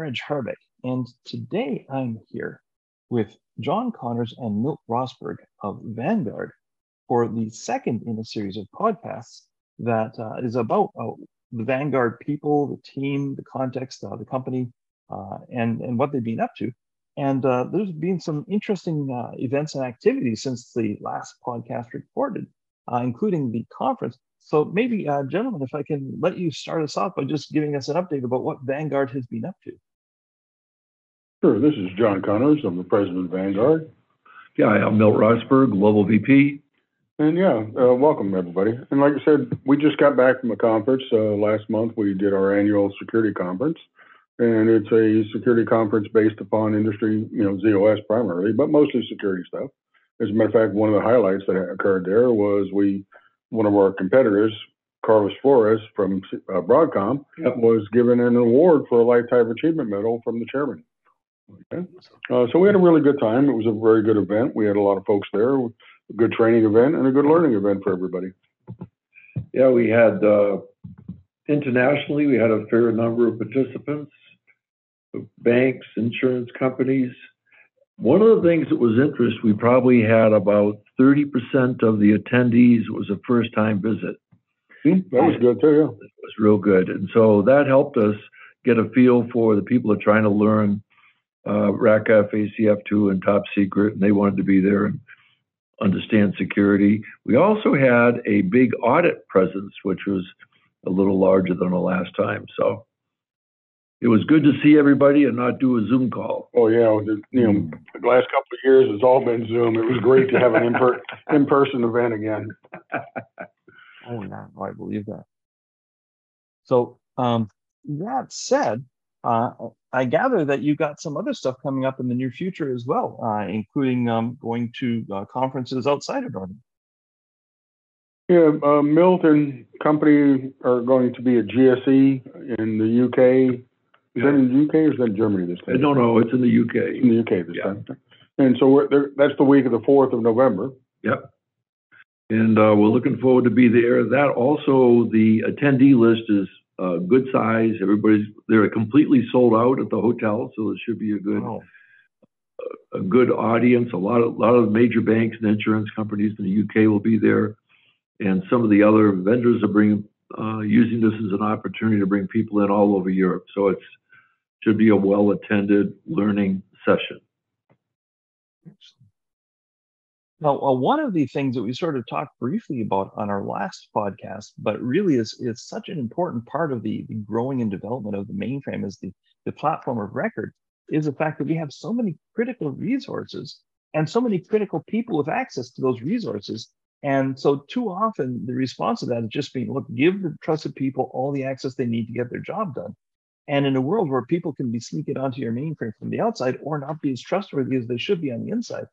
Reg Harbeck, and today I'm here with John Connors and Milt Rosberg of Vanguard for the second in a series of podcasts that uh, is about uh, the Vanguard people, the team, the context, uh, the company, uh, and, and what they've been up to. And uh, there's been some interesting uh, events and activities since the last podcast recorded, including the conference. So maybe, gentlemen, if I can let you start us off by just giving us an update about what Vanguard has been up to. Sure. This is John Connors. I'm the president of Vanguard. Yeah, I'm Milt Rosberg, Global VP. And yeah, uh, welcome everybody. And like I said, we just got back from a conference uh, last month. We did our annual security conference, and it's a security conference based upon industry, you know, ZOS primarily, but mostly security stuff. As a matter of fact, one of the highlights that occurred there was we, one of our competitors, Carlos Flores from uh, Broadcom, yep. was given an award for a lifetime achievement medal from the chairman. Okay. Uh, so we had a really good time. It was a very good event. We had a lot of folks there, a good training event and a good learning event for everybody. Yeah, we had uh, internationally, we had a fair number of participants, banks, insurance companies. One of the things that was interesting, we probably had about 30% of the attendees was a first time visit. Hmm, that was good too, yeah. It was real good. And so that helped us get a feel for the people that are trying to learn uh, RACF, ACF2, and Top Secret, and they wanted to be there and understand security. We also had a big audit presence, which was a little larger than the last time. So it was good to see everybody and not do a Zoom call. Oh yeah, you know, the last couple of years it's all been Zoom. It was great to have an in person event again. oh yeah, I believe that. So um, that said, uh, I gather that you've got some other stuff coming up in the near future as well, uh, including um, going to uh, conferences outside of Northern. Yeah, uh, Milton Company are going to be at GSE in the UK. Is that in the UK or is that in Germany this time? No, no, it's in the UK. In the UK this yeah. time. And so we're that's the week of the 4th of November. Yep. And uh, we're looking forward to be there. That also, the attendee list is uh, good size. Everybody's they're completely sold out at the hotel, so it should be a good wow. a good audience. A lot of a lot of major banks and insurance companies in the UK will be there, and some of the other vendors are bringing uh, using this as an opportunity to bring people in all over Europe. So it should be a well attended learning session. Now, uh, one of the things that we sort of talked briefly about on our last podcast, but really is, is such an important part of the, the growing and development of the mainframe as the, the platform of record, is the fact that we have so many critical resources and so many critical people with access to those resources. And so, too often, the response to that is just being, look, give the trusted people all the access they need to get their job done. And in a world where people can be sneaking onto your mainframe from the outside or not be as trustworthy as they should be on the inside,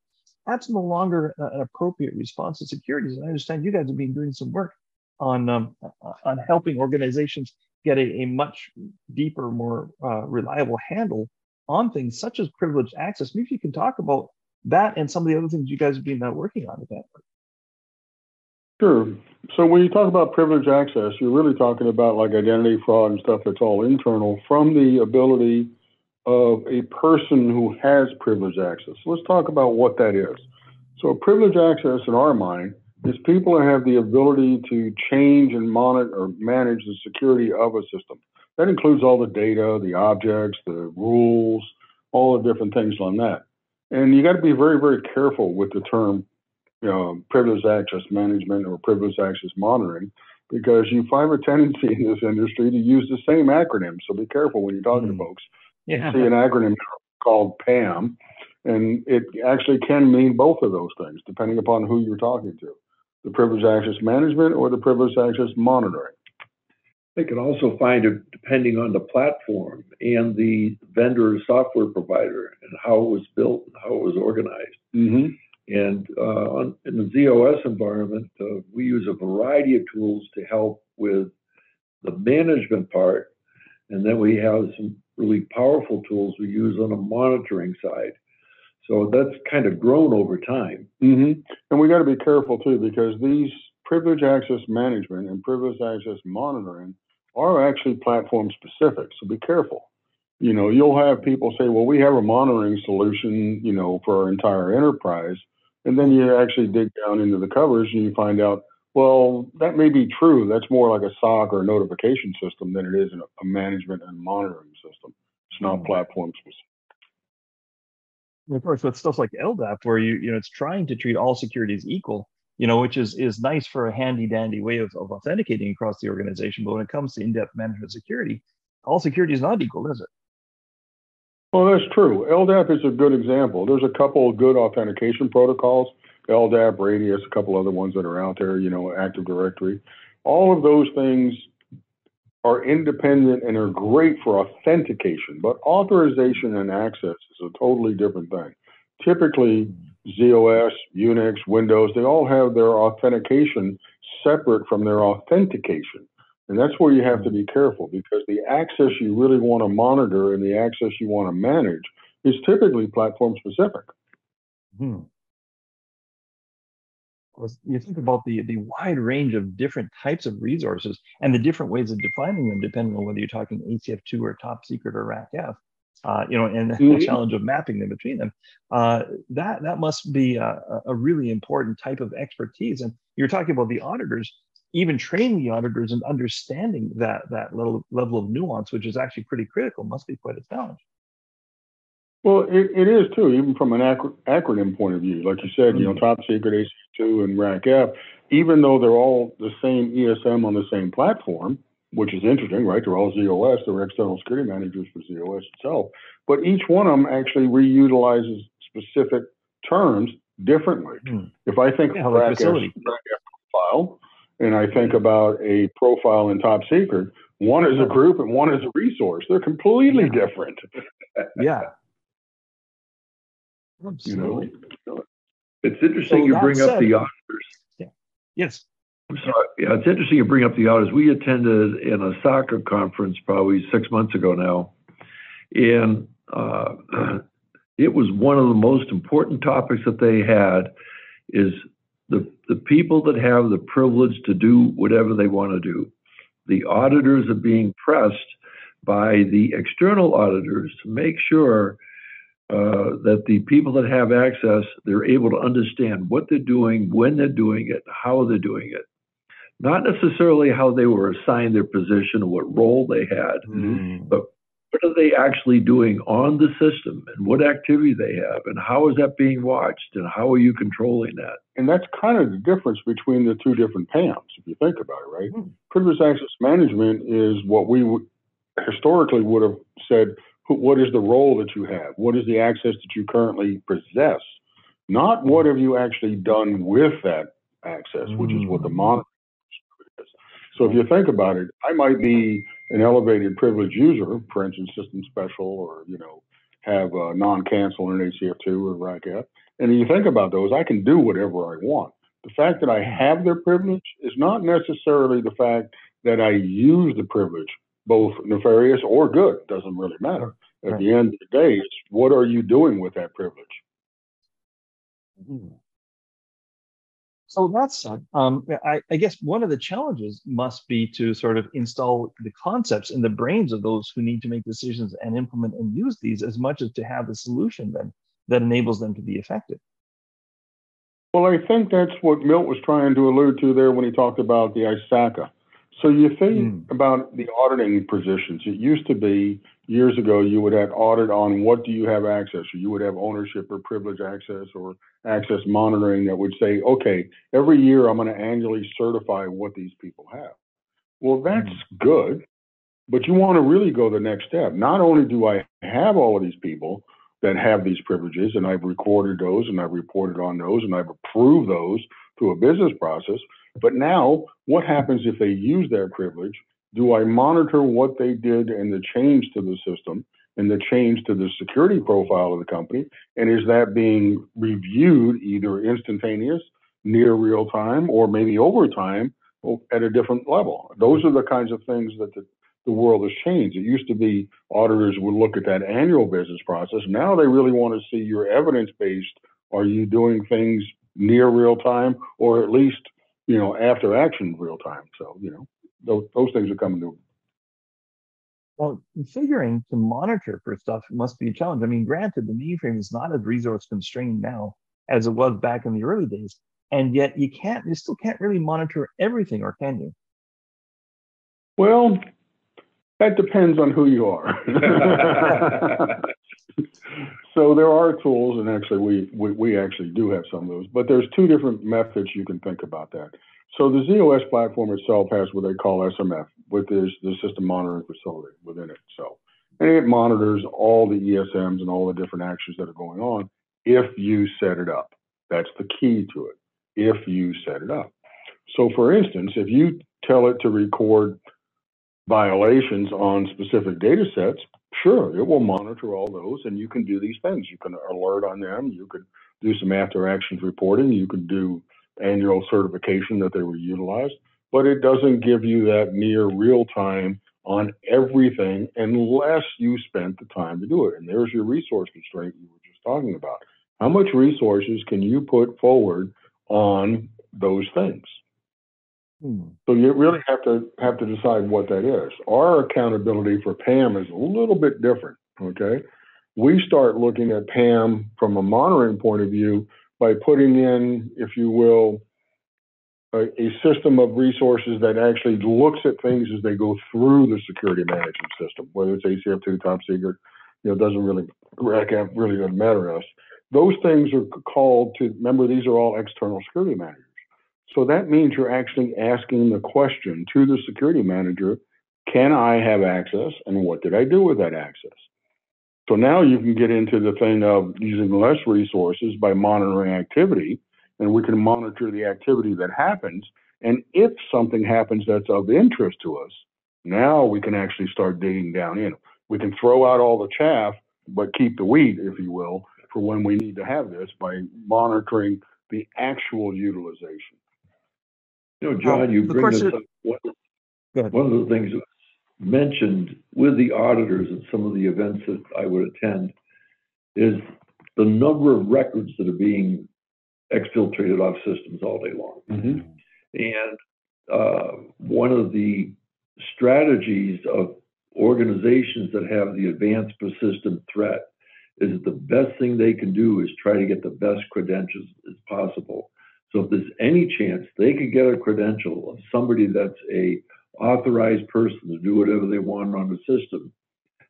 that's no longer an appropriate response to securities. And I understand you guys have been doing some work on um, on helping organizations get a, a much deeper, more uh, reliable handle on things such as privileged access. Maybe you can talk about that and some of the other things you guys have been uh, working on with that. Sure. So when you talk about privileged access, you're really talking about like identity fraud and stuff that's all internal from the ability of a person who has privileged access. Let's talk about what that is. So, privileged access in our mind is people that have the ability to change and monitor or manage the security of a system. That includes all the data, the objects, the rules, all the different things on that. And you got to be very, very careful with the term you know, privileged access management or privileged access monitoring because you find a tendency in this industry to use the same acronym. So be careful when you're talking mm. to folks yeah. see an acronym called PAM, and it actually can mean both of those things depending upon who you're talking to the privileged access management or the privileged access monitoring. They can also find it depending on the platform and the vendor software provider and how it was built and how it was organized. Mm-hmm. And uh, on, in the ZOS environment, uh, we use a variety of tools to help with the management part. And then we have some really powerful tools we use on the monitoring side. So that's kind of grown over time. Mm-hmm. And we got to be careful too, because these privilege access management and privilege access monitoring are actually platform specific. So be careful. You know, you'll have people say, well, we have a monitoring solution, you know, for our entire enterprise. And then you actually dig down into the covers and you find out, well, that may be true. That's more like a SOC or a notification system than it is a management and monitoring system. It's not mm-hmm. platform specific. Of course, with stuff like LDAP, where you you know it's trying to treat all securities equal, you know, which is is nice for a handy dandy way of, of authenticating across the organization. But when it comes to in-depth management security, all security is not equal, is it? Well, that's true. LDAP is a good example. There's a couple of good authentication protocols, LDAP, Radius, a couple other ones that are out there, you know, Active Directory. All of those things are independent and are great for authentication, but authorization and access is a totally different thing. Typically, ZOS, Unix, Windows, they all have their authentication separate from their authentication. And that's where you have to be careful because the access you really want to monitor and the access you want to manage is typically platform specific. Hmm you think about the the wide range of different types of resources and the different ways of defining them, depending on whether you're talking ACF2 or top secret or RACF, uh, you know, and mm-hmm. the challenge of mapping them between them. Uh, that that must be a, a, really important type of expertise. And you're talking about the auditors, even training the auditors and understanding that that level level of nuance, which is actually pretty critical, must be quite a challenge. Well, it, it is too, even from an acro- acronym point of view. Like you said, mm-hmm. you know, mm-hmm. top secret, ACF2, and RACF, even though they're all the same ESM on the same platform, which is interesting, right? They're all ZOS, they're external security managers for ZOS itself. But each one of them actually reutilizes specific terms differently. Mm. If I think yeah, of like RACF, profile, and I think about a profile in top secret, one is a group and one is a resource. They're completely different. yeah. Absolutely. You know, it's interesting so you bring said, up the auditors. Yeah. Yes. I'm sorry. Yeah, it's interesting you bring up the auditors. We attended in a SOC conference probably six months ago now, and uh, it was one of the most important topics that they had is the the people that have the privilege to do whatever they want to do. The auditors are being pressed by the external auditors to make sure uh, that the people that have access, they're able to understand what they're doing, when they're doing it, how they're doing it. Not necessarily how they were assigned their position or what role they had, mm. but what are they actually doing on the system and what activity they have and how is that being watched and how are you controlling that? And that's kind of the difference between the two different PAMs, if you think about it, right? Mm. Privileged access management is what we w- historically would have said what is the role that you have? What is the access that you currently possess? Not what have you actually done with that access, which is what the mm. monitoring is. So if you think about it, I might be an elevated privileged user, for instance, system special, or you know, have a non-cancel in an ACF2 or RACF. And you think about those, I can do whatever I want. The fact that I have their privilege is not necessarily the fact that I use the privilege both nefarious or good. Doesn't really matter. At right. the end of the day, what are you doing with that privilege? Mm-hmm. So that's um, I, I, guess one of the challenges must be to sort of install the concepts in the brains of those who need to make decisions and implement and use these as much as to have the solution then that enables them to be effective. Well, I think that's what Milt was trying to allude to there when he talked about the ISACA. So you think mm. about the auditing positions. It used to be years ago you would have audit on what do you have access or you would have ownership or privilege access or access monitoring that would say, okay, every year I'm going to annually certify what these people have. Well, that's mm. good, but you want to really go the next step. Not only do I have all of these people that have these privileges and I've recorded those and I've reported on those and I've approved those through a business process, but now, what happens if they use their privilege? Do I monitor what they did and the change to the system and the change to the security profile of the company? And is that being reviewed either instantaneous, near real time, or maybe over time at a different level? Those are the kinds of things that the, the world has changed. It used to be auditors would look at that annual business process. Now they really want to see your evidence based. Are you doing things near real time or at least you know, after action real time. So, you know, those, those things are coming to Well, figuring to monitor for stuff must be a challenge. I mean, granted, the mainframe is not as resource constrained now as it was back in the early days, and yet you can't, you still can't really monitor everything, or can you? Well, that depends on who you are. so there are tools, and actually, we, we, we actually do have some of those. But there's two different methods you can think about that. So the z/OS platform itself has what they call SMF, which is the system monitoring facility within it. So, and it monitors all the ESMs and all the different actions that are going on if you set it up. That's the key to it. If you set it up. So, for instance, if you tell it to record violations on specific data sets, sure, it will monitor all those and you can do these things. You can alert on them, you could do some after actions reporting, you could do annual certification that they were utilized, but it doesn't give you that near real time on everything unless you spent the time to do it. And there's your resource constraint you were just talking about. How much resources can you put forward on those things? Hmm. So you really have to have to decide what that is. Our accountability for PAM is a little bit different. Okay, we start looking at PAM from a monitoring point of view by putting in, if you will, a, a, system of resources that actually looks at things as they go through the security management system, whether it's ACF2, top secret, you know, doesn't really, really doesn't matter to us. Those things are called to, remember, these are all external security managers. So that means you're actually asking the question to the security manager, can I have access and what did I do with that access? So now you can get into the thing of using less resources by monitoring activity, and we can monitor the activity that happens. And if something happens that's of interest to us, now we can actually start digging down in. We can throw out all the chaff, but keep the wheat, if you will, for when we need to have this by monitoring the actual utilization. You know, John, you bring this up. One, one of the things mentioned with the auditors at some of the events that I would attend is the number of records that are being exfiltrated off systems all day long. Mm-hmm. And uh, one of the strategies of organizations that have the advanced persistent threat is that the best thing they can do is try to get the best credentials as possible. So if there's any chance they could get a credential of somebody that's a authorized person to do whatever they want on the system,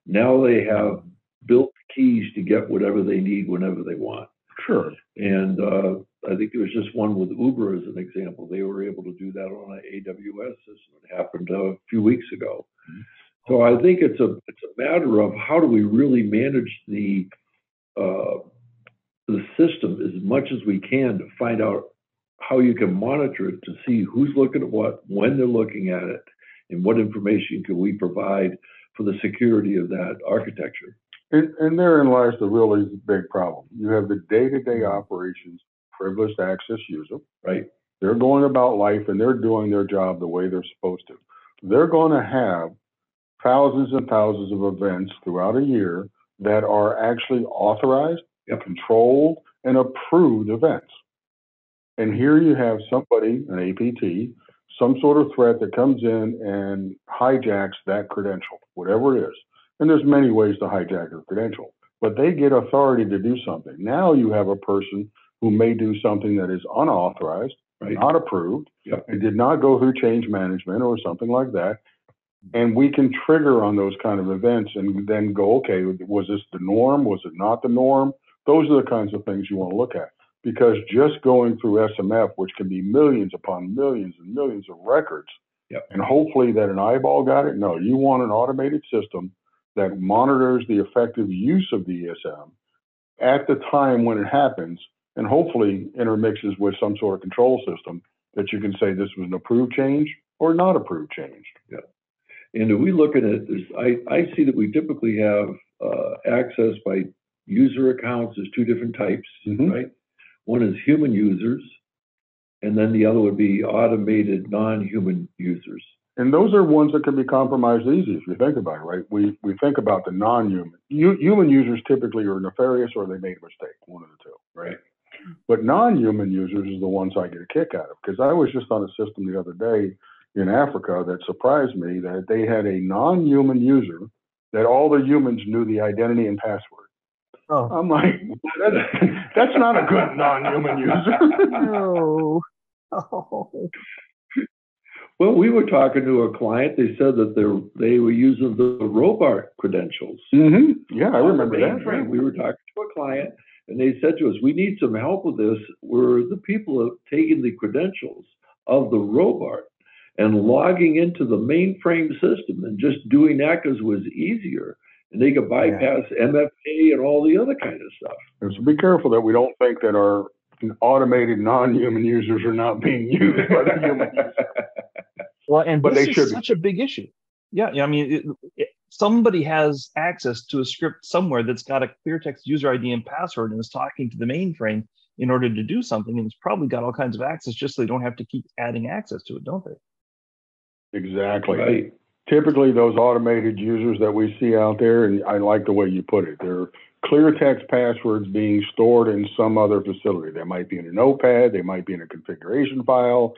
now they have built keys to get whatever they need whenever they want. Sure. And uh, I think there was just one with Uber as an example. They were able to do that on an AWS system. It happened uh, a few weeks ago. Mm-hmm. So I think it's a it's a matter of how do we really manage the uh, the system as much as we can to find out how you can monitor it to see who's looking at what, when they're looking at it, and what information can we provide for the security of that architecture. And, and therein lies the really big problem. You have the day-to-day mm-hmm. operations, privileged access user, right? They're going about life and they're doing their job the way they're supposed to. They're going to have thousands and thousands of events throughout a year that are actually authorized, yep. controlled, and approved events. And here you have somebody, an APT, some sort of threat that comes in and hijacks that credential, whatever it is. And there's many ways to hijack a credential, but they get authority to do something. Now you have a person who may do something that is unauthorized, right. not approved, yep. and did not go through change management or something like that. And we can trigger on those kind of events and then go, okay, was this the norm? Was it not the norm? Those are the kinds of things you want to look at because just going through SMF, which can be millions upon millions and millions of records, yep. and hopefully that an eyeball got it. No, you want an automated system that monitors the effective use of the ESM at the time when it happens, and hopefully intermixes with some sort of control system that you can say this was an approved change or not approved change. Yeah. And we look at it, I, I see that we typically have uh, access by user accounts. There's two different types, mm-hmm. right? One is human users, and then the other would be automated non-human users. And those are ones that can be compromised easy if you think about it, right? We we think about the non-human. U, human users typically are nefarious or they made a mistake, one of the two, right? But non-human users is the ones I get a kick out of because I was just on a system the other day in Africa that surprised me that they had a non-human user that all the humans knew the identity and password. Oh. I'm like, that's not a good non-human user. no. Oh. Well, we were talking to a client. They said that they they were using the robot credentials. hmm Yeah, I remember that. mainframe. We were talking to a client, and they said to us, "We need some help with this. We're the people have taken the credentials of the robot and logging into the mainframe system and just doing that because it was easier, and they could bypass MFA and all the other kind of stuff." And So be careful that we don't think that our automated non-human users are not being used by the human. Well, and But this they is should be. such a big issue. Yeah, yeah. I mean, it, it, somebody has access to a script somewhere that's got a clear text user ID and password and is talking to the mainframe in order to do something, and it's probably got all kinds of access just so they don't have to keep adding access to it, don't they? Exactly. Right. Typically, those automated users that we see out there, and I like the way you put it, they're clear text passwords being stored in some other facility. They might be in a notepad, they might be in a configuration file,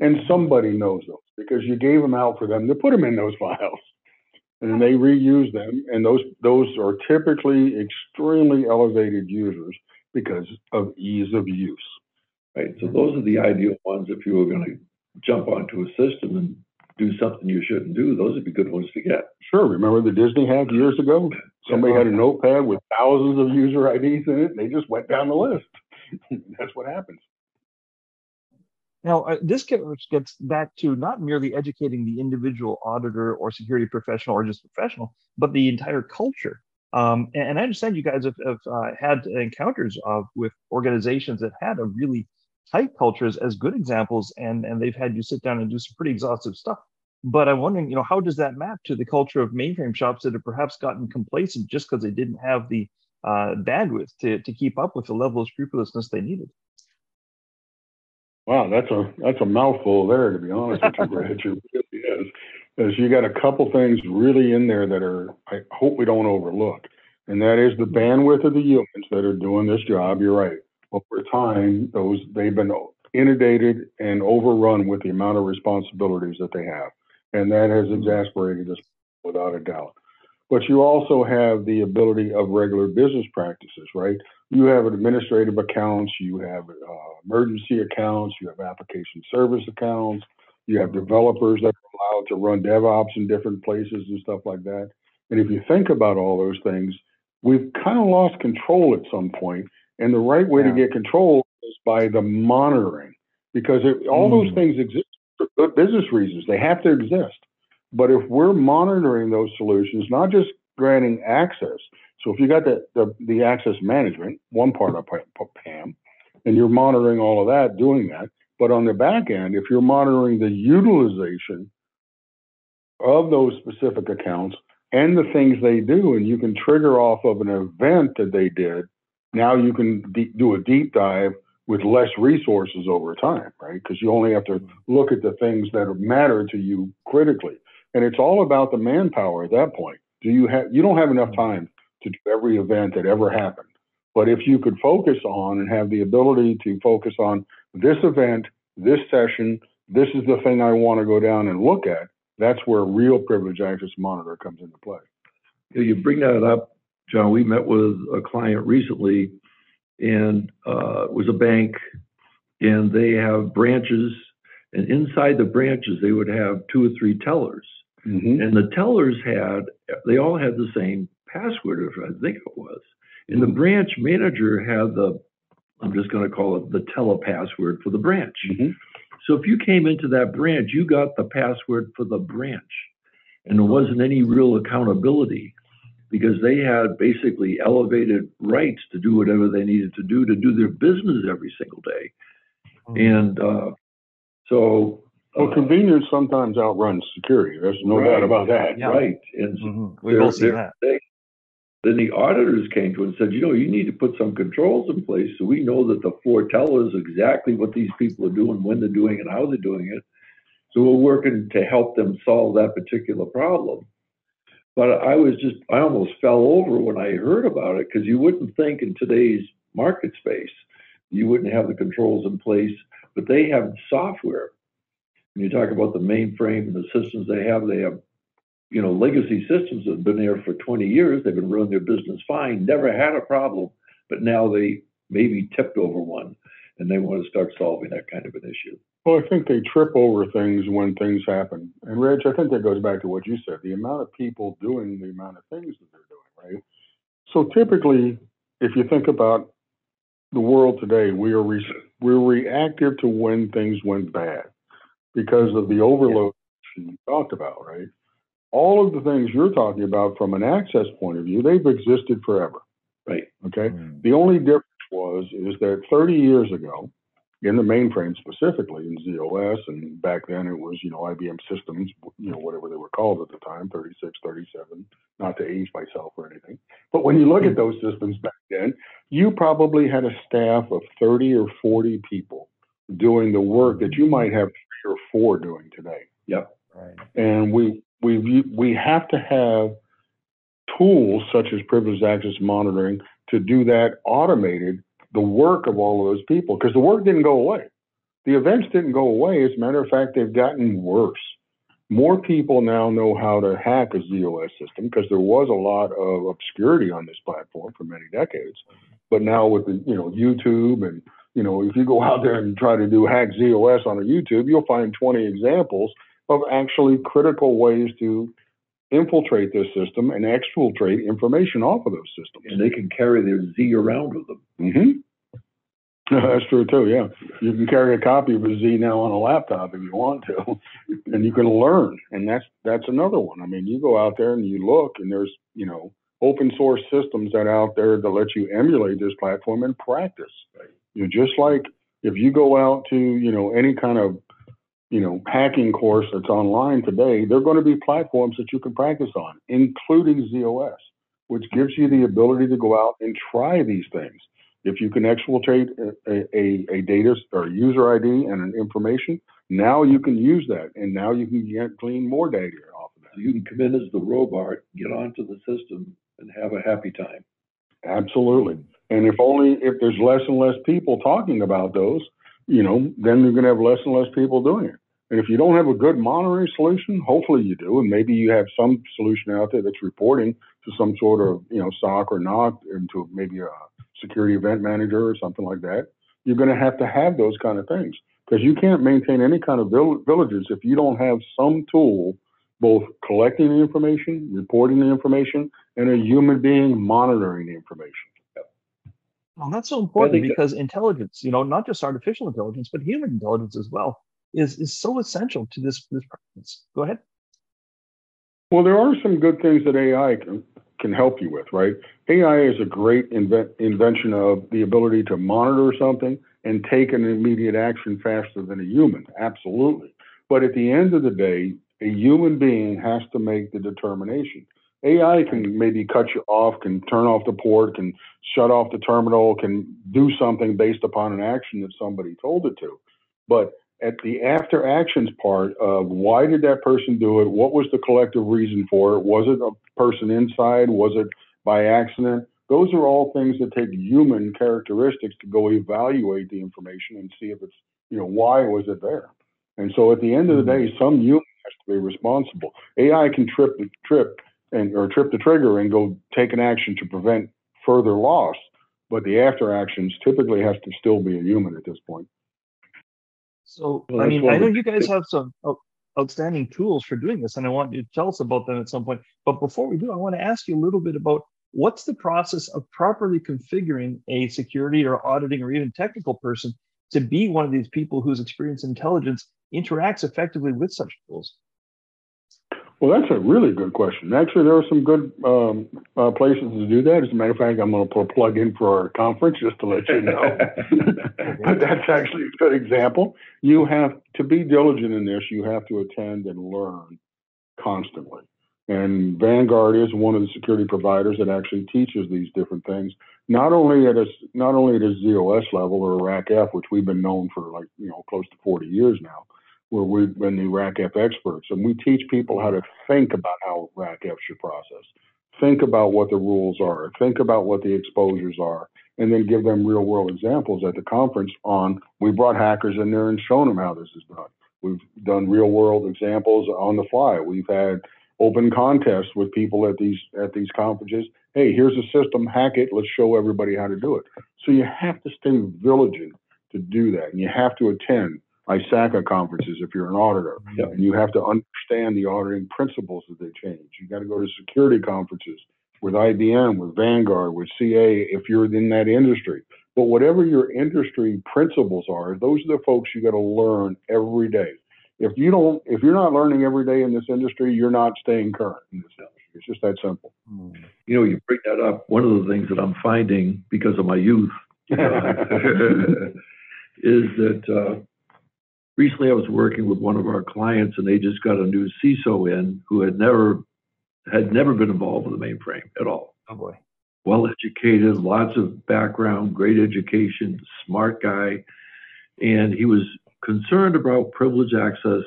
and somebody knows those because you gave them out for them to put them in those files. And they reuse them, and those those are typically extremely elevated users because of ease of use. Right. So those are the ideal ones if you were going to jump onto a system and do something you shouldn't do. Those would be good ones to get. Sure, remember the Disney hack years ago? Somebody had a notepad with thousands of user IDs in it, and they just went down the list. That's what happens. Now, uh, this gets back to not merely educating the individual auditor or security professional or just professional, but the entire culture. Um, and, and I understand you guys have, have uh, had encounters of with organizations that had a really tight cultures as good examples, and and they've had you sit down and do some pretty exhaustive stuff. But I'm wondering, you know, how does that map to the culture of mainframe shops that have perhaps gotten complacent just because they didn't have the uh, bandwidth to to keep up with the level of scrupulousness they needed? Wow, that's a that's a mouthful there, to be honest with you, Brad. It really is. Because you got a couple things really in there that are I hope we don't overlook. And that is the bandwidth of the humans that are doing this job. You're right. Over time, those they've been inundated and overrun with the amount of responsibilities that they have. And that has exasperated us without a doubt. But you also have the ability of regular business practices, right? You have administrative accounts, you have uh, emergency accounts, you have application service accounts, you have developers that are allowed to run DevOps in different places and stuff like that. And if you think about all those things, we've kind of lost control at some point. And the right way to get control is by the monitoring, because it, all those Mm. things exist for good business reasons. They have to exist. But if we're monitoring those solutions, not just granting access, so if you got the, the, the access management, one part of PAM, and you're monitoring all of that, doing that, but on the back end, if you're monitoring the utilization of those specific accounts and the things they do, and you can trigger off of an event that they did, now you can de- do a deep dive with less resources over time, right? Because you only have to look at the things that matter to you critically. And it's all about the manpower at that point. Do you have you don't have enough time to do every event that ever happened. But if you could focus on and have the ability to focus on this event, this session, this is the thing I want to go down and look at, that's where real privilege access monitor comes into play. You, bring that up, John. We met with a client recently, and uh, it was a bank, and they have branches, and inside the branches they would have two or three tellers, Mm-hmm. and the tellers had they all had the same password, if I think it was, and the branch manager had the I'm just going to call it the teller password for the branch. Mm-hmm. So if you came into that branch, you got the password for the branch. And there wasn't any real accountability because they had basically elevated rights to do whatever they needed to do to do their business every single day. And uh, so. Well, uh, convenience sometimes outruns security. There's no Right. doubt about that. Yeah. Right. And so Mhm. We've they're- all seen they're- that. they- then the auditors came to it and said, you know, you need to put some controls in place so we know that the four tellers exactly what these people are doing, when they're doing it, and how they're doing it. So we're working to help them solve that particular problem. But I was just, I almost fell over when I heard about it because you wouldn't think in today's market space, you wouldn't have the controls in place, but they have software. When you talk about the mainframe and the systems they have, they have you know, legacy systems that have been there for 20 years. They've been running their business fine, never had a problem, but now they maybe tipped over one and they want to start solving that kind of an issue. Well, I think they trip over things when things happen. And Rich, I think that goes back to what you said, the amount of people doing the amount of things that they're doing, right? So typically, if you think about the world today, we are re- we're reactive to when things went bad because of the overload you talked about, right? All of the things you're talking about from an access point of view, they've existed forever. Right. Okay. Mm. The only difference was is that 30 years ago, in the mainframe specifically in ZOS, and back then it was, you know, IBM systems, you know, whatever they were called at the time, 36, 37, not to age myself or anything. But when you look at those systems back then, you probably had a staff of 30 or 40 people doing the work that you might have three or four doing today. Yep. Right. And we we we have to have tools such as privileged access monitoring to do that automated the work of all of those people because the work didn't go away. The events didn't go away. As a matter of fact, they've gotten worse. More people now know how to hack a ZOS system because there was a lot of obscurity on this platform for many decades. But now with the you know YouTube and you know if you go out there and try to do hack ZOS on a YouTube, you'll find 20 examples of actually critical ways to infiltrate this system and exfiltrate information off of those systems. And they can carry their Z around with them. Mm-hmm. That's true too. Yeah, you can carry a copy of a Z now on a laptop if you want to, and you can learn. And that's that's another one. I mean, you go out there and you look, and there's you know open source systems that are out there that let you emulate this platform and practice. Right. You know, just like if you go out to you know any kind of you know, hacking course that's online today, they're going to be platforms that you can practice on, including ZOS, which gives you the ability to go out and try these things. If you can exfiltrate a, a, a data or user ID and an information, now you can use that, and now you can get glean more data off of that. You can come in as the robot, get onto the system, and have a happy time. Absolutely. And if only if there's less and less people talking about those, you know, then you're going to have less and less people doing it. And if you don't have a good monitoring solution, hopefully you do, and maybe you have some solution out there that's reporting to some sort of, you know, SOC or NOC into maybe a security event manager or something like that. You're going to have to have those kind of things because you can't maintain any kind of vill- villages if you don't have some tool both collecting the information, reporting the information, and a human being monitoring the information. Oh, well, that's so important because that, intelligence, you know, not just artificial intelligence, but human intelligence as well, is is so essential to this this practice. Go ahead. Well, there are some good things that AI can, can help you with, right? AI is a great invent, invention of the ability to monitor something and take an immediate action faster than a human. Absolutely. But at the end of the day, a human being has to make the determination. AI can maybe cut you off, can turn off the port, can shut off the terminal, can do something based upon an action that somebody told it to. But at the after actions part of why did that person do it? What was the collective reason for it? Was it a person inside? Was it by accident? Those are all things that take human characteristics to go evaluate the information and see if it's, you know, why was it there? And so at the end of the mm-hmm. day, some human has to be responsible. AI can trip the trip and or trip the trigger and go take an action to prevent further loss, but the after actions typically has to still be a human at this point. So, well, I mean, I know you guys have some outstanding tools for doing this, and I want you to tell us about them at some point. But before we do, I want to ask you a little bit about what's the process of properly configuring a security or auditing or even technical person to be one of these people whose experience intelligence interacts effectively with such tools? Well, that's a really good question. Actually, there are some good um, uh, places to do that. As a matter of fact, I'm going to put a plug in for our conference just to let you know. but that's actually a good example. You have to be diligent in this. You have to attend and learn constantly. And Vanguard is one of the security providers that actually teaches these different things, not only at a not only at a ZOS level or a RACF, which we've been known for like you know close to 40 years now, where we've been the RACF experts, and we teach people how to think about how RACF should process, think about what the rules are, think about what the exposures are, and then give them real world examples at the conference on. We brought hackers in there and shown them how this is done. We've done real world examples on the fly. We've had open contests with people at these at these conferences. Hey, here's a system, hack it. Let's show everybody how to do it. So you have to stay vigilant to do that, and you have to attend ISACA conferences if you're an auditor, Yep. and you have to understand the auditing principles that they change. You got to go to security conferences with IBM, with Vanguard, with CA if you're in that industry. But whatever your industry principles are, those are the folks you got to learn every day. If you don't, if you're not learning every day in this industry, you're not staying current in this industry. It's just that simple. Hmm. You know, you bring that up, one of the things that I'm finding because of my youth is that uh, recently I was working with one of our clients and they just got a new CISO in who had never had never been involved with the mainframe at all. Oh boy. Well educated, lots of background, great education, smart guy, and he was concerned about privilege access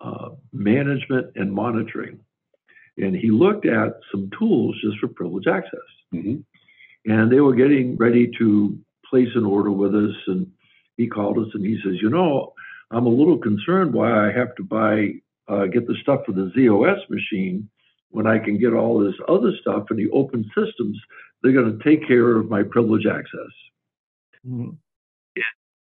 uh, management and monitoring. And he looked at some tools just for privilege access Mhm. and they were getting ready to place an order with us and he called us and he says you know i'm a little concerned why i have to buy uh, get the stuff for the zos machine when i can get all this other stuff in the open systems they're going to take care of my privilege access. Hmm.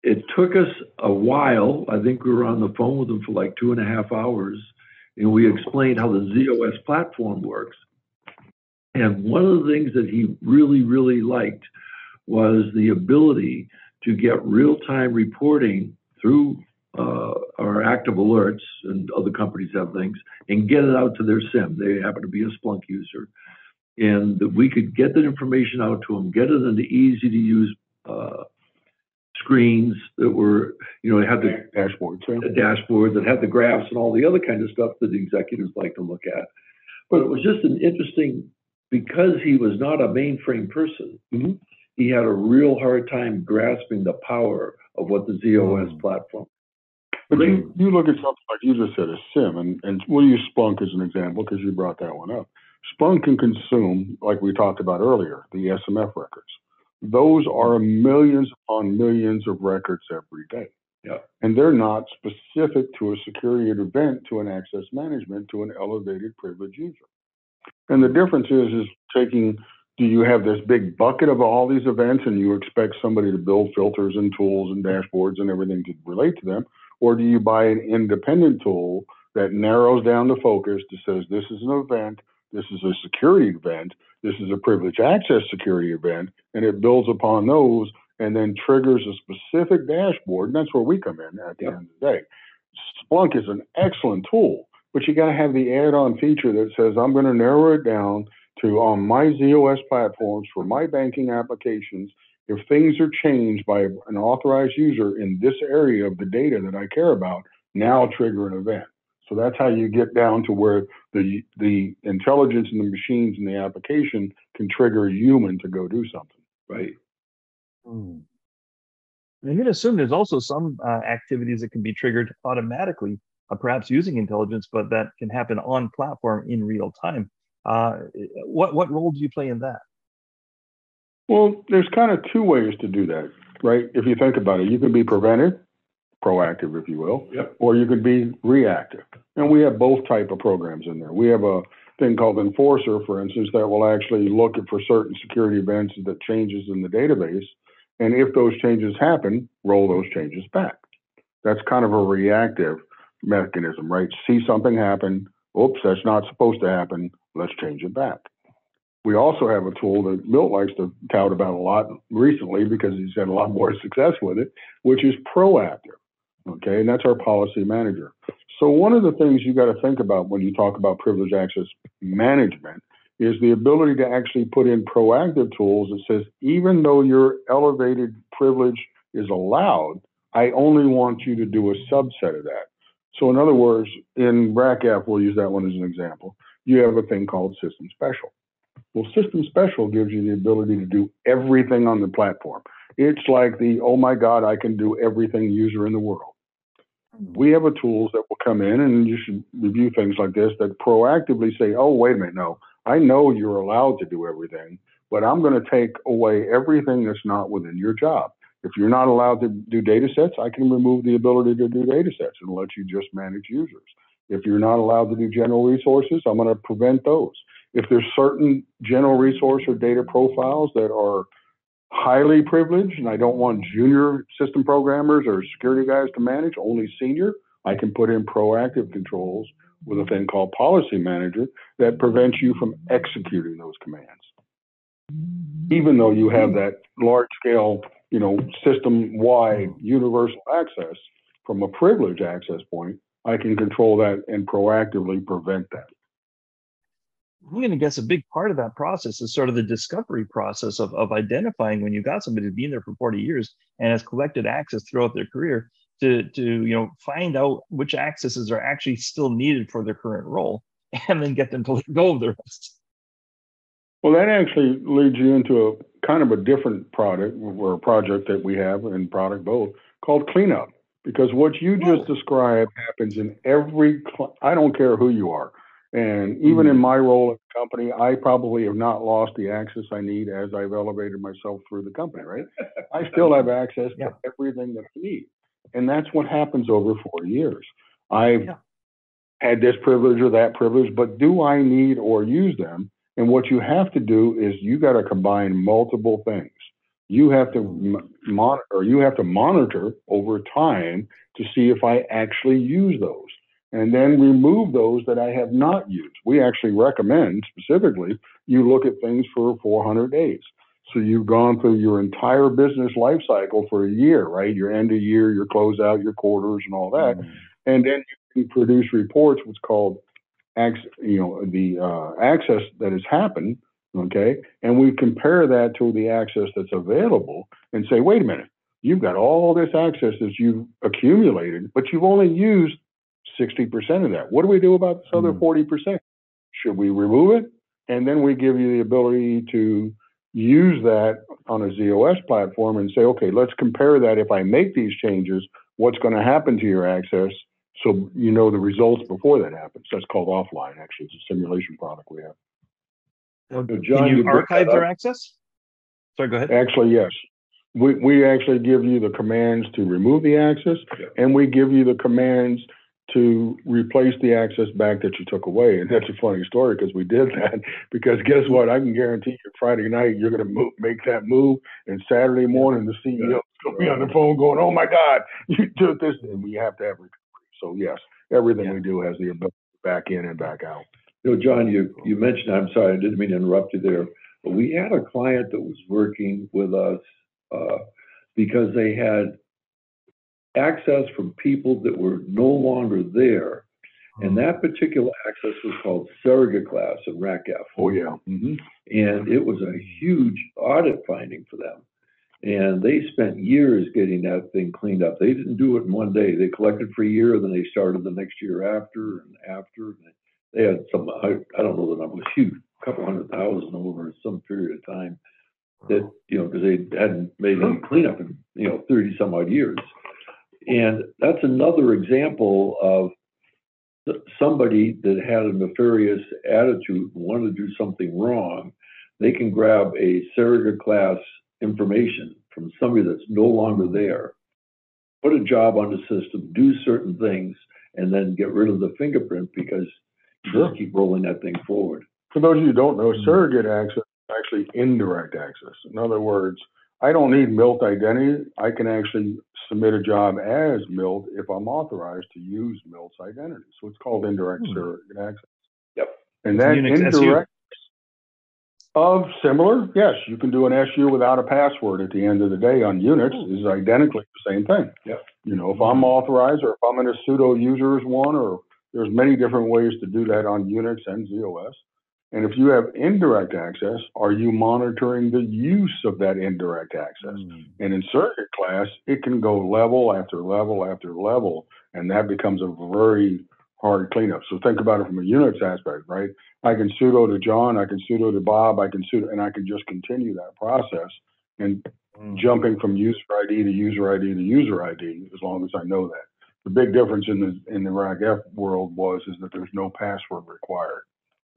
it took us a while. I think we were on the phone with him for like two and a half hours and we explained how the zos platform works. And one of the things that he really, really liked was the ability to get real time reporting through uh, our active alerts, and other companies have things, and get it out to their SIEM. They happen to be a Splunk user. And we could get that information out to them, get it into easy to use uh, screens that were, you know, had the Dashboard. So. a dashboard that had the graphs and all the other kind of stuff that the executives like to look at. But it was just an interesting, because he was not a mainframe person, Mhm. he had a real hard time grasping the power of what the ZOS Mm. platform. But you, mm-hmm. you look at something like you just said, a SIEM, and, and we'll use Splunk as an example because you brought that one up. Splunk can consume, like we talked about earlier, the SMF records. Those are millions upon millions of records every day. Yeah. And they're not specific to a security event, to an access management, to an elevated privilege user. And the difference is, is taking, do you have this big bucket of all these events and you expect somebody to build filters and tools and dashboards and everything to relate to them? Or do you buy an independent tool that narrows down the focus that says this is an event, this is a security event, this is a privilege access security event, and it builds upon those and then triggers a specific dashboard, and that's where we come in at the Yep. end of the day. Splunk is an excellent tool, but you got to have the add-on feature that says I'm going to narrow it down to on my ZOS platforms for my banking applications. If things are changed by an authorized user in this area of the data that I care about, now trigger an event. So that's how you get down to where the the intelligence and the machines and the application can trigger a human to go do something. Right. I'm going to assume there's also some uh, activities that can be triggered automatically, uh, perhaps using intelligence, but that can happen on platform in real time. Uh, what what role do you play in that? Well, there's kind of two ways to do that, right? If you think about it, you can be preventive, proactive, if you will, Yep. or you could be reactive. And we have both type of programs in there. We have a thing called Enforcer, for instance, that will actually look for certain security events that changes in the database. And if those changes happen, roll those changes back. That's kind of a reactive mechanism, right? See something happen. Oops, that's not supposed to happen. Let's change it back. We also have a tool that Milt likes to tout about a lot recently because he's had a lot more success with it, which is proactive. Okay, and that's our policy manager. So one of the things you got to think about when you talk about privilege access management is the ability to actually put in proactive tools that says even though your elevated privilege is allowed, I only want you to do a subset of that. So in other words, in RACF, we'll use that one as an example. You have a thing called system special. Well, system special gives you the ability to do everything on the platform. It's like the, oh my God, I can do everything user in the world. Mm-hmm. We have a tools that will come in and you should review things like this that proactively say, oh, wait a minute, no, I know you're allowed to do everything, but I'm going to take away everything that's not within your job. If you're not allowed to do data sets, I can remove the ability to do data sets and let you just manage users. If you're not allowed to do general resources, I'm going to prevent those. If there's certain general resource or data profiles that are highly privileged and I don't want junior system programmers or security guys to manage, only senior, I can put in proactive controls with a thing called policy manager that prevents you from executing those commands. Even though you have that large scale, you know, system wide universal access from a privilege access point, I can control that and proactively prevent that. I'm going to guess a big part of that process is sort of the discovery process of, of identifying when you've got somebody who's been there for 40 years and has collected access throughout their career to, to you know find out which accesses are actually still needed for their current role and then get them to let go of the rest. Well, that actually leads you into a kind of a different product or a project that we have and product both called cleanup. Because what you just oh. described happens in every, I don't care who you are and even in mm-hmm. my role at the company, I probably have not lost the access I need as I've elevated myself through the company, right? I still have access yeah. to everything that I need. And that's what happens over 40 years. I've yeah. had this privilege or that privilege, but do I need or use them? And what you have to do is you got to combine multiple things. You have to monitor, you have to monitor over time to see if I actually use those and then remove those that I have not used. We actually recommend specifically you look at things for 400 days. So you've gone through your entire business life cycle for a year, right? Your end of year, your closeout, your quarters, and all that, mm-hmm. and then you can produce reports, what's called, you know, the uh, access that has happened, okay? And we compare that to the access that's available, and say, wait a minute, you've got all this access that you've accumulated, but you've only used 60% of that. What do we do about this other 40%? Hmm. Should we remove it? And then we give you the ability to use that on a ZOS platform and say, okay, let's compare that. If I make these changes, what's going to happen to your access? So you know the results before that happens. That's called offline, actually. It's a simulation product we have. Well, John, Can you, you archive their access? Sorry, go ahead. Actually, yes. We, we actually give you the commands to remove the access, yeah. and we give you the commands to replace the access back that you took away. And that's a funny story because we did that. Because guess what? I can guarantee you Friday night you're going to make that move, and Saturday morning the CEO is going to be on the phone going, "Oh my God, you took this," and we have to have recovery. So yes, everything yeah. we do has the ability to back in and back out. You know, John, you you mentioned. I'm sorry, I didn't mean to interrupt you there, but we had a client that was working with us uh, because they had access from people that were no longer there. And hmm. that particular access was called surrogate class in RACF. Oh, yeah. Mm-hmm. And it was a huge audit finding for them. And they spent years getting that thing cleaned up. They didn't do it in one day. They collected for a year, then they started the next year after and after. And they had some, I, I don't know the number, it was huge, a couple hundred thousand over some period of time that, you know, because they hadn't made any cleanup in, you know, 30 some odd years. And that's another example of somebody that had a nefarious attitude, wanted to do something wrong. They can grab a surrogate class information from somebody that's no longer there, put a job on the system, do certain things, and then get rid of the fingerprint because you just keep rolling that thing forward. For those of you who don't know, mm-hmm. surrogate access is actually indirect access. In other words, I don't need MILT identity. I can actually submit a job as MILT if I'm authorized to use MILT's identity. So it's called indirect hmm. surrogate access. Yep. And that Unix indirect SU. of similar, yes, you can do an SU without a password at the end of the day on Unix Ooh. is identically the same thing. Yep. You know, if I'm hmm. authorized or if I'm in a sudo users one or there's many different ways to do that on Unix and ZOS. And if you have indirect access, are you monitoring the use of that indirect access? Mm. And in surrogate class, it can go level after level after level, and that becomes a very hard cleanup. So think about it from a Unix aspect, right? I can sudo to John, I can sudo to Bob, I can sudo, and I can just continue that process and mm. jumping from user ID to user ID to user ID as long as I know that. The big difference in the in the RACF world was is that there's no password required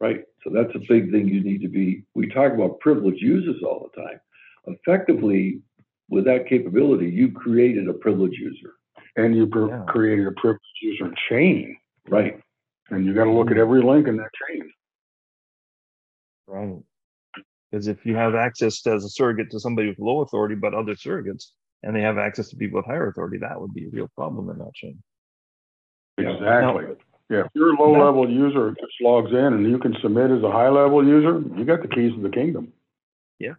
right? So that's a big thing you need to be. We talk about privileged users all the time. Effectively, with that capability, you created a privileged user. And you yeah. created a privileged user chain. Right. And you got to look at every link in that chain. Right. Because if you have access as a surrogate to somebody with low authority, but other surrogates, and they have access to people with higher authority, that would be a real problem in that chain. Exactly. Now, yeah, if you're a low level user that just logs in and you can submit as a high level user, you got the keys to the kingdom. Yeah.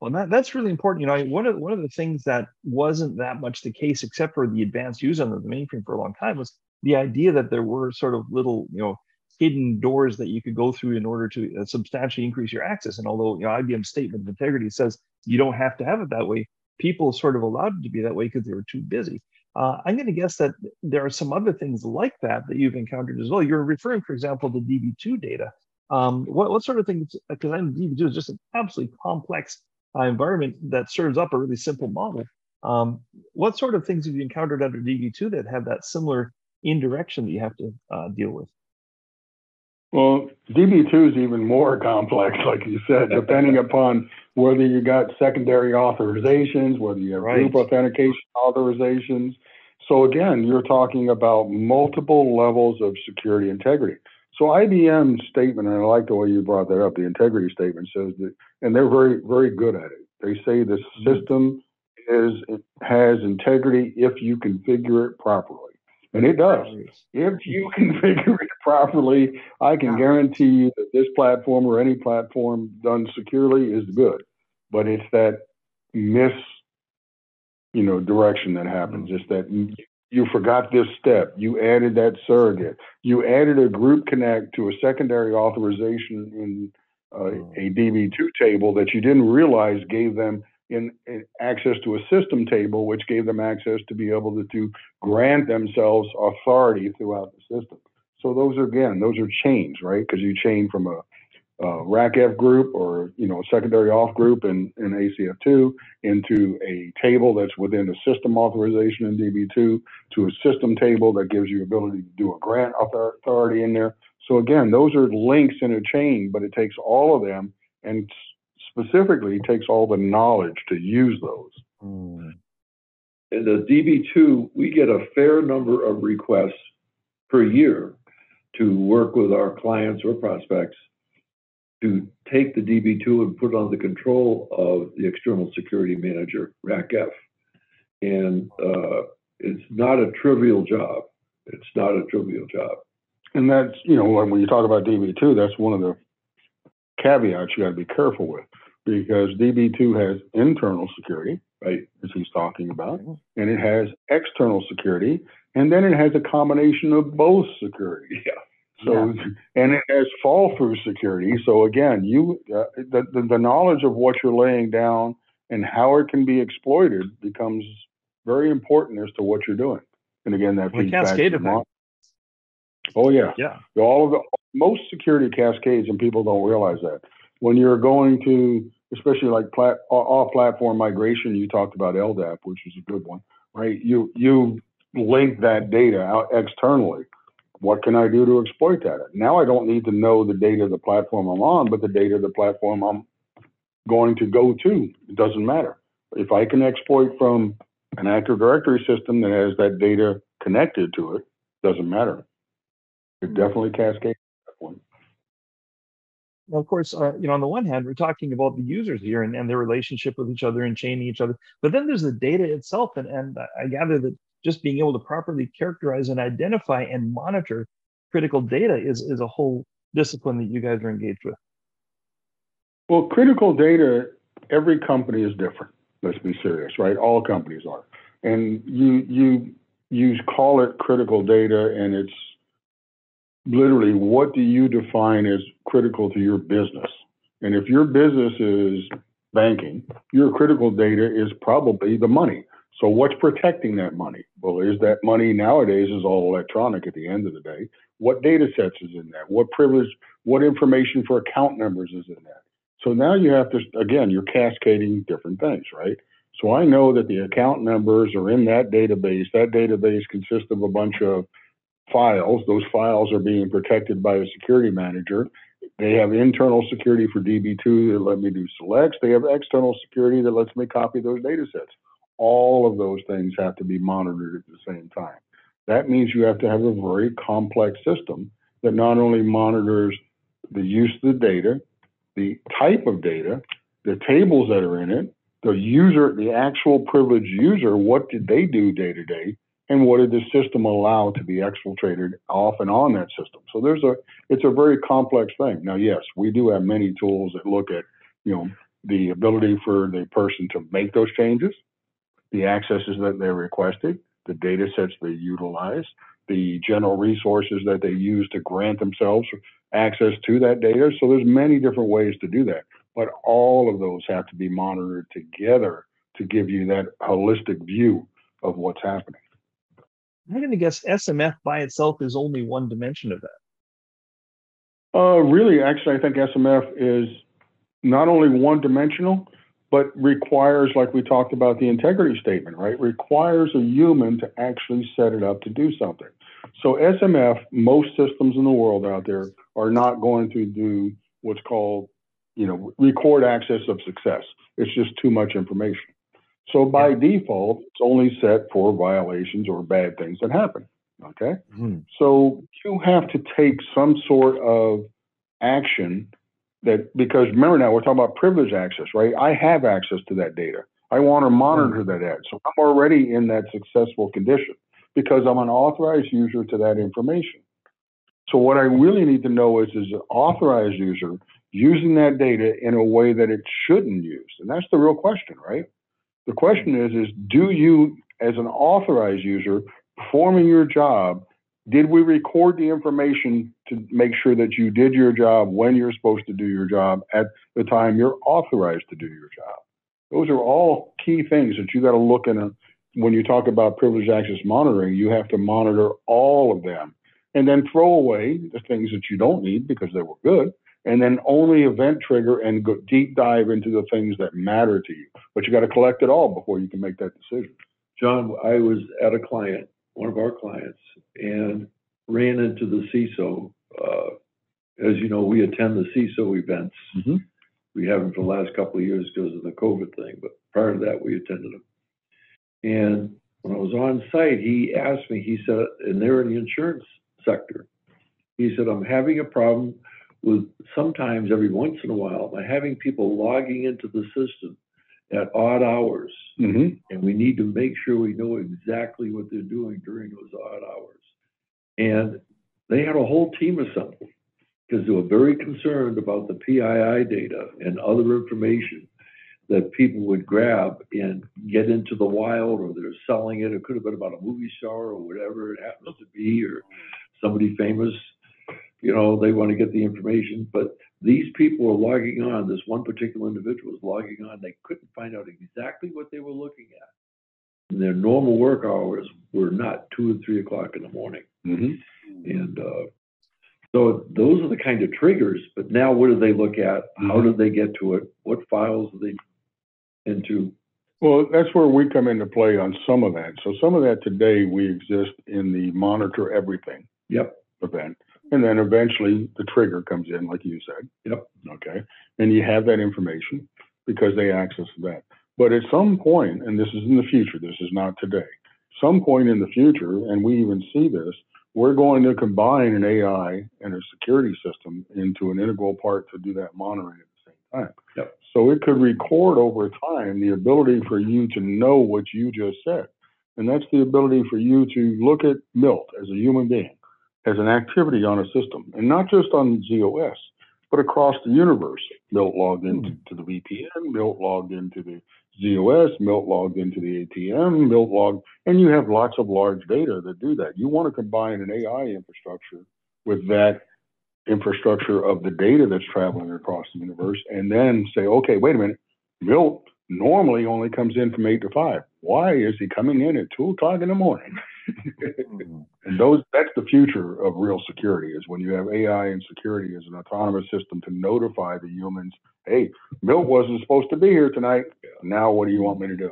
Well, that, that's really important. You know, one of one of the things that wasn't that much the case, except for the advanced use under the mainframe for a long time, was the idea that there were sort of little, you know, hidden doors that you could go through in order to uh, substantially increase your access. And although you know IBM's statement of integrity says you don't have to have it that way, people sort of allowed it to be that way because they were too busy. Uh, I'm going to guess that there are some other things like that that you've encountered as well. You're referring, for example, to DB2 data. Um, what, what sort of things? Because I know DB2 is just an absolutely complex uh, environment that serves up a really simple model. Um, what sort of things have you encountered under DB2 that have that similar indirection that you have to uh, deal with? Well, DB2 is even more complex, like you said, depending upon whether you got secondary authorizations, whether you have right. group authentication authorizations. So again, you're talking about multiple levels of security integrity. So IBM's statement, and I like the way you brought that up, the integrity statement says that, and they're very, very good at it. They say the mm-hmm. system is has integrity if you configure it properly. And it does. If you configure it properly, I can guarantee you that this platform or any platform done securely is good. But it's that miss, you know, direction that happens. Mm-hmm. It's that you forgot this step. You added that surrogate. You added a group connect to a secondary authorization in uh, mm. a DB2 table that you didn't realize gave them in, in, access to a system table, which gave them access to be able to, to grant themselves authority throughout the system. So those are again, those are chains, right? Because you chain from a, a RACF group or you know secondary off group in, in ACF2 into a table that's within the system authorization in DB2 to a system table that gives you ability to do a grant authority in there. So again, those are links in a chain, but it takes all of them and specifically takes all the knowledge to use those. Mm. In the DB2, we get a fair number of requests per year to work with our clients or prospects to take the DB2 and put it under the control of the external security manager, RACF. And uh, it's not a trivial job. It's not a trivial job. And that's, you know, when you talk about DB2, that's one of the caveats you got to be careful with because DB2 has internal security, right, as he's talking about, and it has external security, and then it has a combination of both security. Yeah. So, yeah. and it has fall through security. So again, you uh, the, the, the knowledge of what you're laying down and how it can be exploited becomes very important as to what you're doing. And again, that feeds back to Oh yeah, yeah. All of the most security cascades, and people don't realize that when you're going to, especially like plat, off-platform migration, you talked about LDAP, which is a good one, right? You you link that data out externally. What can I do to exploit that? Now I don't need to know the data of the platform I'm on, but the data of the platform I'm going to go to. It doesn't matter. If I can exploit from an Active Directory system that has that data connected to it, doesn't matter. It hmm. definitely cascades of course, uh, you know, on the one hand, we're talking about the users here and, and their relationship with each other and chaining each other. But then there's the data itself. And, and I gather that just being able to properly characterize and identify and monitor critical data is, is a whole discipline that you guys are engaged with. Well, critical data, every company is different. Let's be serious, right? All companies are. And you you you call it critical data and it's literally what do you define as critical to your business? And if your business is banking, your critical data is probably the money. So what's protecting that money? Well, is that money nowadays is all electronic at the end of the day. What data sets is in that? What privilege, what information for account numbers is in that? So now you have to, again, you're cascading different things, right? So I know that the account numbers are in that database. That database consists of a bunch of files. Those files are being protected by a security manager. They have internal security for DB2 that let me do selects. They have external security that lets me copy those data sets. All of those things have to be monitored at the same time. That means you have to have a very complex system that not only monitors the use of the data, the type of data, the tables that are in it, the user, the actual privileged user, what did they do day to day, and what did the system allow to be exfiltrated off and on that system. So there's a, it's a very complex thing. Now, yes, we do have many tools that look at, you know, the ability for the person to make those changes, the accesses that they requested, the data sets they utilize, the general resources that they use to grant themselves access to that data. So there's many different ways to do that, but all of those have to be monitored together to give you that holistic view of what's happening. I'm going to guess SMF by itself is only one dimension of that. Uh, really, actually, I think SMF is not only one dimensional, but requires, like we talked about the integrity statement, right? Requires a human to actually set it up to do something. So SMF, most systems in the world out there are not going to do what's called, you know, record access of success. It's just too much information. So by yeah. default, it's only set for violations or bad things that happen. Okay. Mm-hmm. So you have to take some sort of action that because remember now we're talking about privileged access, right? I have access to that data. I want to mm-hmm. monitor that ad. So I'm already in that successful condition because I'm an authorized user to that information. So what I really need to know is is an authorized user using that data in a way that it shouldn't use. And that's the real question, right? The question is is do you as an authorized user performing your job did we record the information to make sure that you did your job when you're supposed to do your job at the time you're authorized to do your job? Those are all key things that you got to look in a, when you talk about privileged access monitoring, you have to monitor all of them and then throw away the things that you don't need because they were good and then only event trigger and go deep dive into the things that matter to you. But you got to collect it all before you can make that decision. John, I was at a client one of our clients, and ran into the CISO. Uh, as you know, we attend the CISO events. Mm-hmm. We haven't for the last couple of years because of the COVID thing, but prior to that, we attended them. And when I was on site, he asked me, he said, and they're in the insurance sector. He said, I'm having a problem with sometimes every once in a while, I'm having people logging into the system at odd hours. Mm-hmm. And we need to make sure we know exactly what they're doing during those odd hours. And they had a whole team assembled because they were very concerned about the PII data and other information that people would grab and get into the wild or they're selling it. It could have been about a movie star or whatever it happens to be or somebody famous. You know, they want to get the information, but these people were logging on, this one particular individual was logging on, they couldn't find out exactly what they were looking at. And their normal work hours were not two and three o'clock in the morning. Mm-hmm. And uh, so those are the kind of triggers. But now, what do they look at? How mm-hmm. do they get to it? What files do they into? Well, that's where we come into play on some of that. So some of that today we exist in the monitor everything. Yep. Event. And then eventually the trigger comes in, like you said. Yep. Okay. And you have that information because they access that. But at some point, and this is in the future, this is not today, some point in the future, and we even see this, we're going to combine an AI and a security system into an integral part to do that monitoring at the same time. Yep. So it could record over time the ability for you to know what you just said. And that's the ability for you to look at Milt as a human being as an activity on a system, and not just on ZOS, but across the universe. Milt logged into hmm. the VPN, Milt logged into the ZOS, Milt logged into the ATM, Milt logged, and you have lots of large data that do that. You want to combine an AI infrastructure with that infrastructure of the data that's traveling across the universe, and then say, okay, wait a minute, Milt normally only comes in from eight to five. Why is he coming in at two o'clock in the morning? And those that's the future of real security is when you have AI and security as an autonomous system to notify the humans, hey, Milt wasn't supposed to be here tonight. Now what do you want me to do?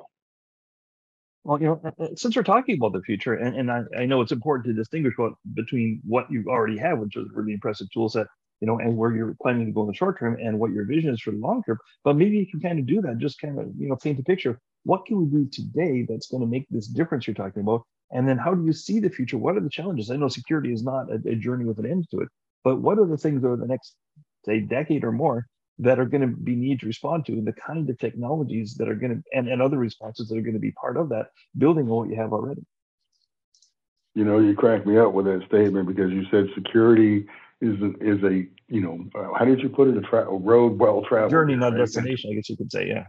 Well, you know, since we're talking about the future, and, and I, I know it's important to distinguish what between what you already have, which is a really impressive tool set, you know, and where you're planning to go in the short term and what your vision is for the long term. But maybe you can kind of do that, just kind of, you know, paint a picture. What can we do today that's going to make this difference you're talking about And then how do you see the future? What are the challenges? I know security is not a, a journey with an end to it, but what are the things over the next, say, decade or more that are going to be need to respond to and the kind of technologies that are going to and, and other responses that are going to be part of that building on what you have already you know you cracked me up with that statement because you said security is a, is a you know uh, how did you put it a, tra- a road well traveled journey not right? destination i guess you could say yeah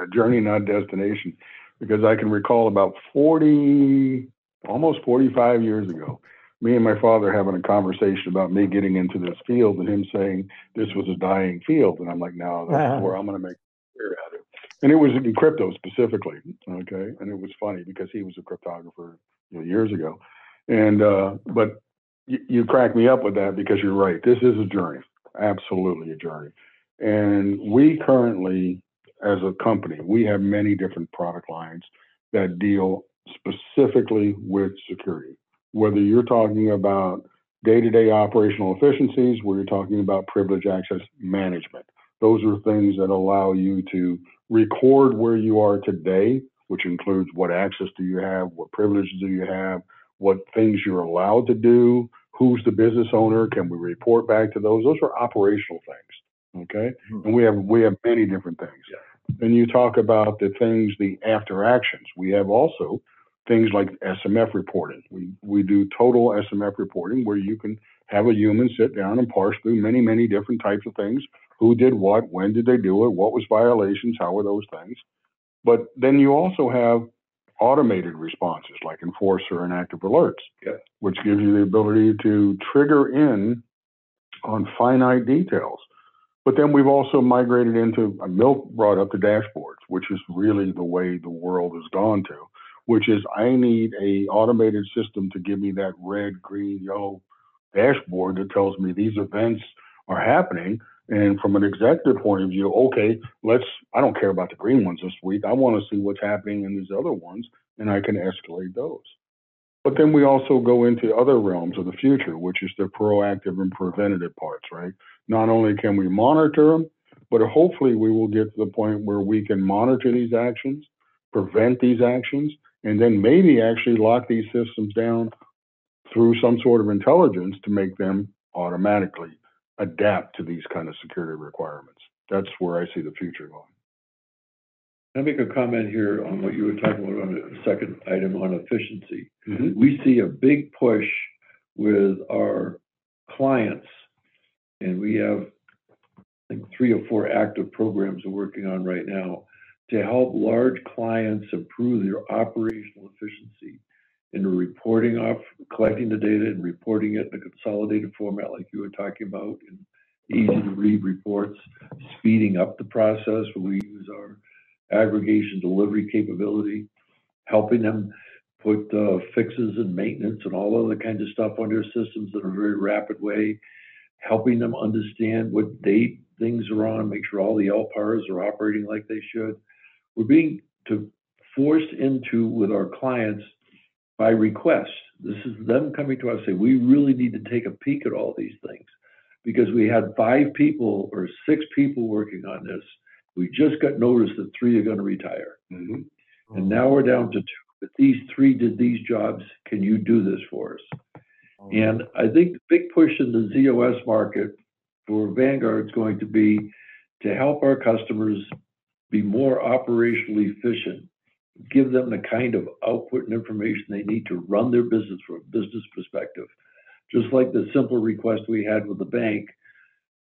a journey not destination because i can recall about 40 almost 45 years ago me and my father having a conversation about me getting into this field and him saying this was a dying field. And I'm like, no, that's uh-huh. where I'm going to make clear at it. And it was in crypto specifically. Okay. And it was funny because he was a cryptographer you know, years ago. And, uh, but you, you crack me up with that because you're right. This is a journey, absolutely a journey. And we currently, as a company, we have many different product lines that deal specifically with security whether you're talking about day-to-day operational efficiencies, where you're talking about privilege access management. Those are things that allow you to record where you are today, which includes what access do you have, what privileges do you have, what things you're allowed to do, who's the business owner, can we report back to those? Those are operational things. Okay. Mm-hmm. And we have we have many different things. Yeah. Then you talk about the things, the after actions. We have also things like SMF reporting. We, we do total SMF reporting where you can have a human sit down and parse through many, many different types of things. Who did what? When did they do it? What was violations? How were those things? But then you also have automated responses like Enforcer and Active Alerts, yeah. which gives you the ability to trigger in on finite details. But then we've also migrated into, Milt brought up the dashboards, which is really the way the world has gone to which is I need a automated system to give me that red, green, yellow dashboard that tells me these events are happening. And from an executive point of view, okay, let's, I don't care about the green ones this week. I want to see what's happening in these other ones and I can escalate those. But then we also go into other realms of the future, which is the proactive and preventative parts, right? Not only can we monitor them, but hopefully we will get to the point where we can monitor these actions, prevent these actions, and then maybe actually lock these systems down through some sort of intelligence to make them automatically adapt to these kind of security requirements. That's where I see the future going. I make a comment here on what you were talking about on the second item on efficiency. Mm-hmm. We see a big push with our clients, and we have I think three or four active programs we're working on right now to help large clients improve their operational efficiency in reporting off, collecting the data and reporting it in a consolidated format like you were talking about, and easy to read reports, speeding up the process where we use our aggregation delivery capability, helping them put uh, fixes and maintenance and all other kinds of stuff on their systems in a very rapid way, helping them understand what date things are on, make sure all the LPARs are operating like they should, we're being to forced into with our clients by request. This is them coming to us say we really need to take a peek at all these things because we had five people or six people working on this. We just got notice that three are going to retire, mm-hmm. and now we're down to two. But these three did these jobs. Can you do this for us? Oh. And I think the big push in the ZOS market for Vanguard is going to be to help our customers be more operationally efficient, give them the kind of output and information they need to run their business from a business perspective. Just like the simple request we had with the bank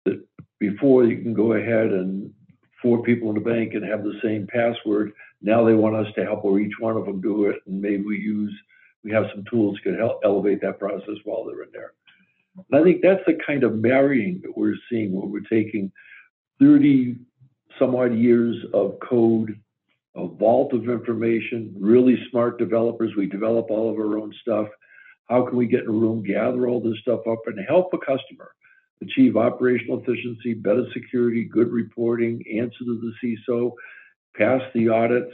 that before you can go ahead and four people in the bank and have the same password. Now they want us to help each one of them do it, and maybe we use we have some tools that can help elevate that process while they're in there. And I think that's the kind of marrying that we're seeing where we're taking 30 some odd years of code, a vault of information, really smart developers. We develop all of our own stuff. How can we get in a room, gather all this stuff up, and help a customer achieve operational efficiency, better security, good reporting, answer to the CISO, pass the audits?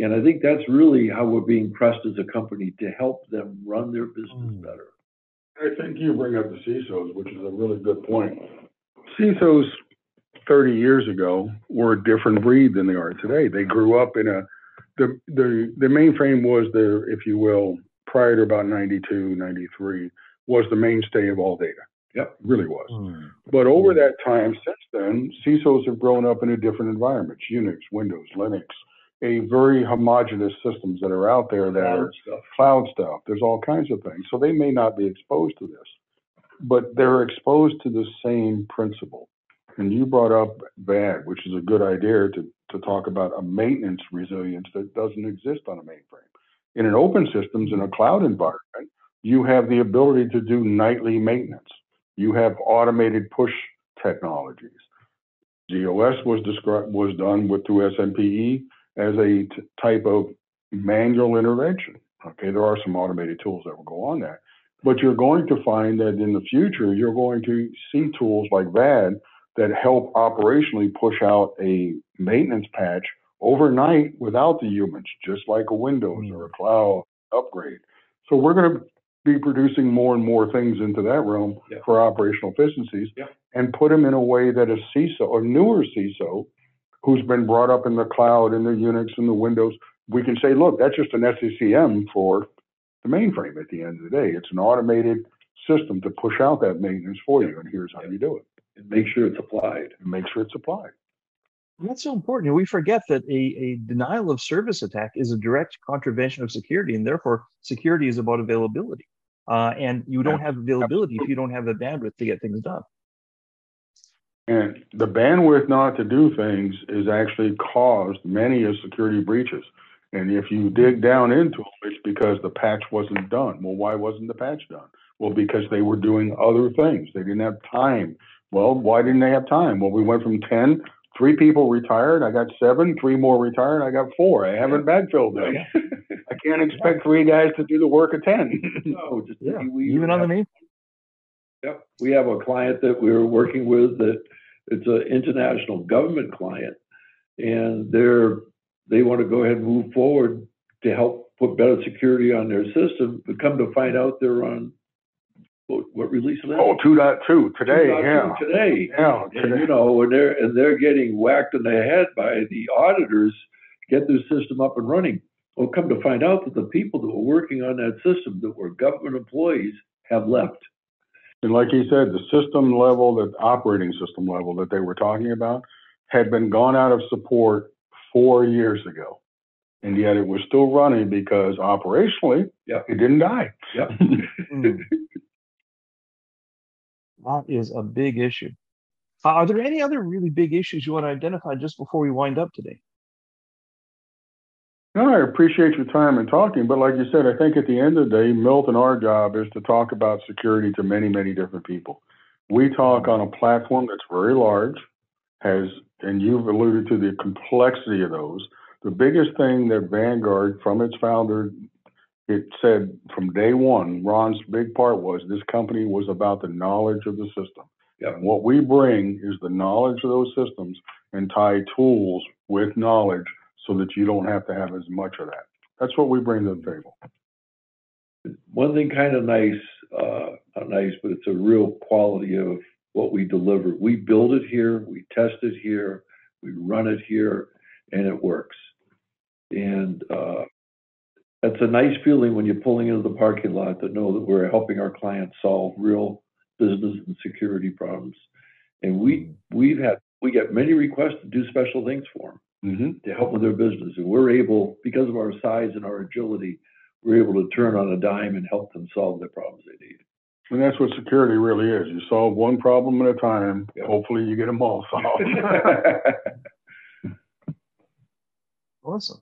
And I think that's really how we're being pressed as a company to help them run their business mm. better. I think you bring up the CISOs, which is a really good point. CISOs 30 years ago were a different breed than they are today. They grew up in a the, the, the mainframe was the, if you will, prior to about 92, 93, was the mainstay of all data. Yep. Really was. Mm. But over that time since then, CISOs have grown up in a different environment: Unix, Windows, Linux, a very homogenous systems that are out there that Cloud are stuff. cloud stuff. There's all kinds of things. So they may not be exposed to this, but they're exposed to the same principle. And you brought up VAD, which is a good idea to, to talk about a maintenance resilience that doesn't exist on a mainframe. In an open systems, in a cloud environment, you have the ability to do nightly maintenance. You have automated push technologies. ZOS was described was done with through SMPE as a t- type of manual intervention. Okay, there are some automated tools that will go on that, but you're going to find that in the future you're going to see tools like VAD that help operationally push out a maintenance patch overnight without the humans, just like a Windows or a mm. cloud upgrade. So we're going to be producing more and more things into that realm Yeah. for operational efficiencies Yeah. and put them in a way that a CISO or newer CISO who's been brought up in the cloud and the Unix and the Windows, we can say, look, that's just an SCCM for the mainframe at the end of the day. It's an automated system to push out that maintenance for you, and here's how you do it. And make sure it's applied. And make sure it's applied. And That's so important. We forget that a, a denial of service attack is a direct contravention of security, and therefore security is about availability. Uh, and you don't have availability if you don't have the bandwidth to get things done. And the bandwidth not to do things is actually caused many of security breaches. And if you dig down into them, it's because the patch wasn't done. Well, why wasn't the patch done? Well, because they were doing other things. They didn't have time. Well, why didn't they have time? Well, we went from 10, three people retired. I got seven, three more retired. I got four. I haven't backfilled them. I can't expect three guys to do the work of 10. No, just Yeah, even on the have- main. Yep, we have a client that we're working with that it's an international government client. And they're, they want to go ahead and move forward to help put better security on their system, but come to find out they're on, what, what release is that? Oh, 2.2 today, 2.2 yeah. Today. Yeah, And, today. you know, and they're, and they're getting whacked in the head by the auditors, to get their system up and running. Well, come to find out that the people that were working on that system that were government employees have left. And like he said, the system level, the operating system level that they were talking about had been gone out of support four years ago. And yet it was still running because operationally, Yeah. it didn't die. Yep. Mm. That is a big issue. Uh, are there any other really big issues you want to identify just before we wind up today? No, I appreciate your time and talking, but like you said, I think at the end of the day, Milt and our job is to talk about security to many, many different people. We talk on a platform that's very large, has, and you've alluded to the complexity of those. The biggest thing that Vanguard, from its founder, it said from day one, Ron's big part was this company was about the knowledge of the system. Yep. And what we bring is the knowledge of those systems and tie tools with knowledge so that you don't have to have as much of that. That's what we bring to the table. One thing kind of nice, uh, not nice, but it's a real quality of what we deliver. We build it here, we test it here, we run it here, and it works. And uh, that's a nice feeling when you're pulling into the parking lot to know that we're helping our clients solve real business and security problems. And we we've had we get many requests to do special things for them Mm-hmm. to help with their business. And we're able, because of our size and our agility, we're able to turn on a dime and help them solve the problems they need. And that's what security really is. You solve one problem at a time. Yeah. Hopefully, you get them all solved. Awesome.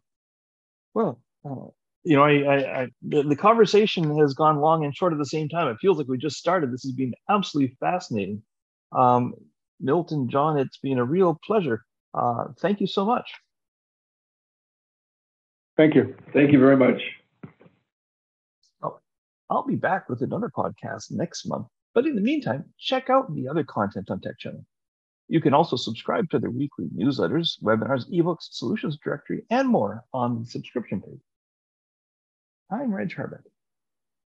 Well, uh, you know, I, I, I the, the conversation has gone long and short at the same time. It feels like we just started. This has been absolutely fascinating. Um, Milton, John, it's been a real pleasure. Uh, thank you so much. Thank you. Thank you very much. I'll be back with another podcast next month. But in the meantime, check out the other content on Tech Channel. You can also subscribe to their weekly newsletters, webinars, ebooks, solutions directory, and more on the subscription page. I'm Reg Harbeck.